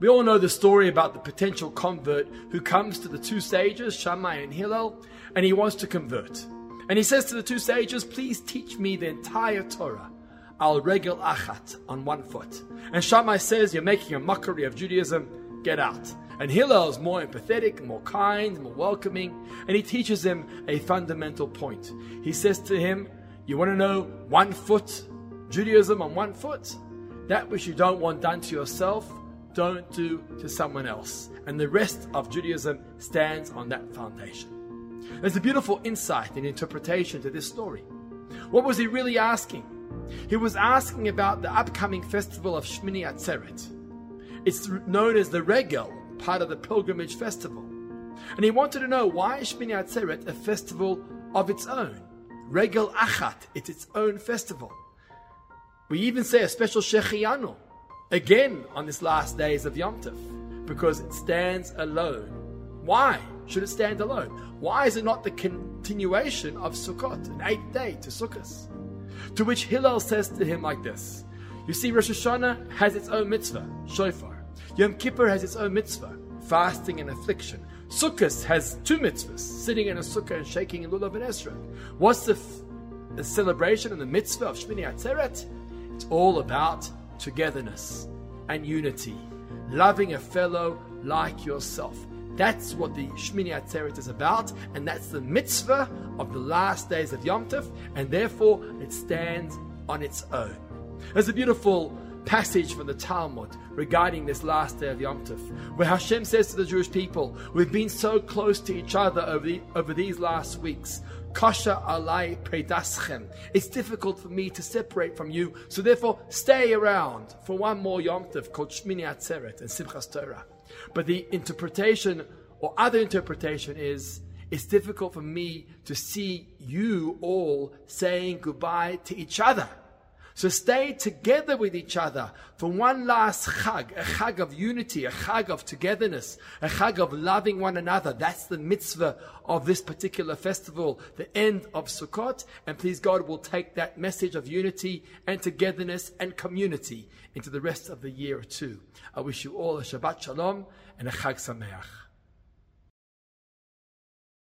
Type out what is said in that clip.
We all know the story about the potential convert who comes to the two sages, Shammai and Hillel, and he wants to convert. And he says to the two sages, Please teach me the entire Torah, al regel achat, on one foot. And Shammai says, You're making a mockery of Judaism, get out. And Hillel is more empathetic, more kind, more welcoming, and he teaches him a fundamental point. He says to him, You want to know one foot, Judaism on one foot? That which you don't want done to yourself, don't do to someone else. And the rest of Judaism stands on that foundation. There's a beautiful insight and interpretation to this story. What was he really asking? He was asking about the upcoming festival of Shmini Atzeret. It's known as the Regel, part of the pilgrimage festival. And he wanted to know why Shmini Atzeret a festival of its own? Regel Achat, it's its own festival. We even say a special Shechianu, again on this last days of Yom Tov, because it stands alone. Why should it stand alone? Why is it not the continuation of Sukkot, an eighth day to Sukkot? To which Hillel says to him like this You see, Rosh Hashanah has its own mitzvah, shofar. Yom Kippur has its own mitzvah, fasting and affliction. Sukkot has two mitzvahs, sitting in a sukkah and shaking in lulav and esrog. What's the, f- the celebration and the mitzvah of Shmini Atzeret? It's all about togetherness and unity, loving a fellow like yourself. That's what the Shmini Atzeret is about, and that's the mitzvah of the last days of Yom Tov, and therefore it stands on its own. There's a beautiful passage from the Talmud regarding this last day of Yom Tov, where Hashem says to the Jewish people, We've been so close to each other over, the, over these last weeks. Kasha alai predaschem. It's difficult for me to separate from you, so therefore stay around for one more Yom Tov called Shmini Atzeret and Simchas Torah. But the interpretation or other interpretation is it's difficult for me to see you all saying goodbye to each other. So stay together with each other for one last chag, a chag of unity, a chag of togetherness, a chag of loving one another. That's the mitzvah of this particular festival, the end of Sukkot. And please God will take that message of unity and togetherness and community into the rest of the year too. I wish you all a Shabbat Shalom and a Chag Sameach.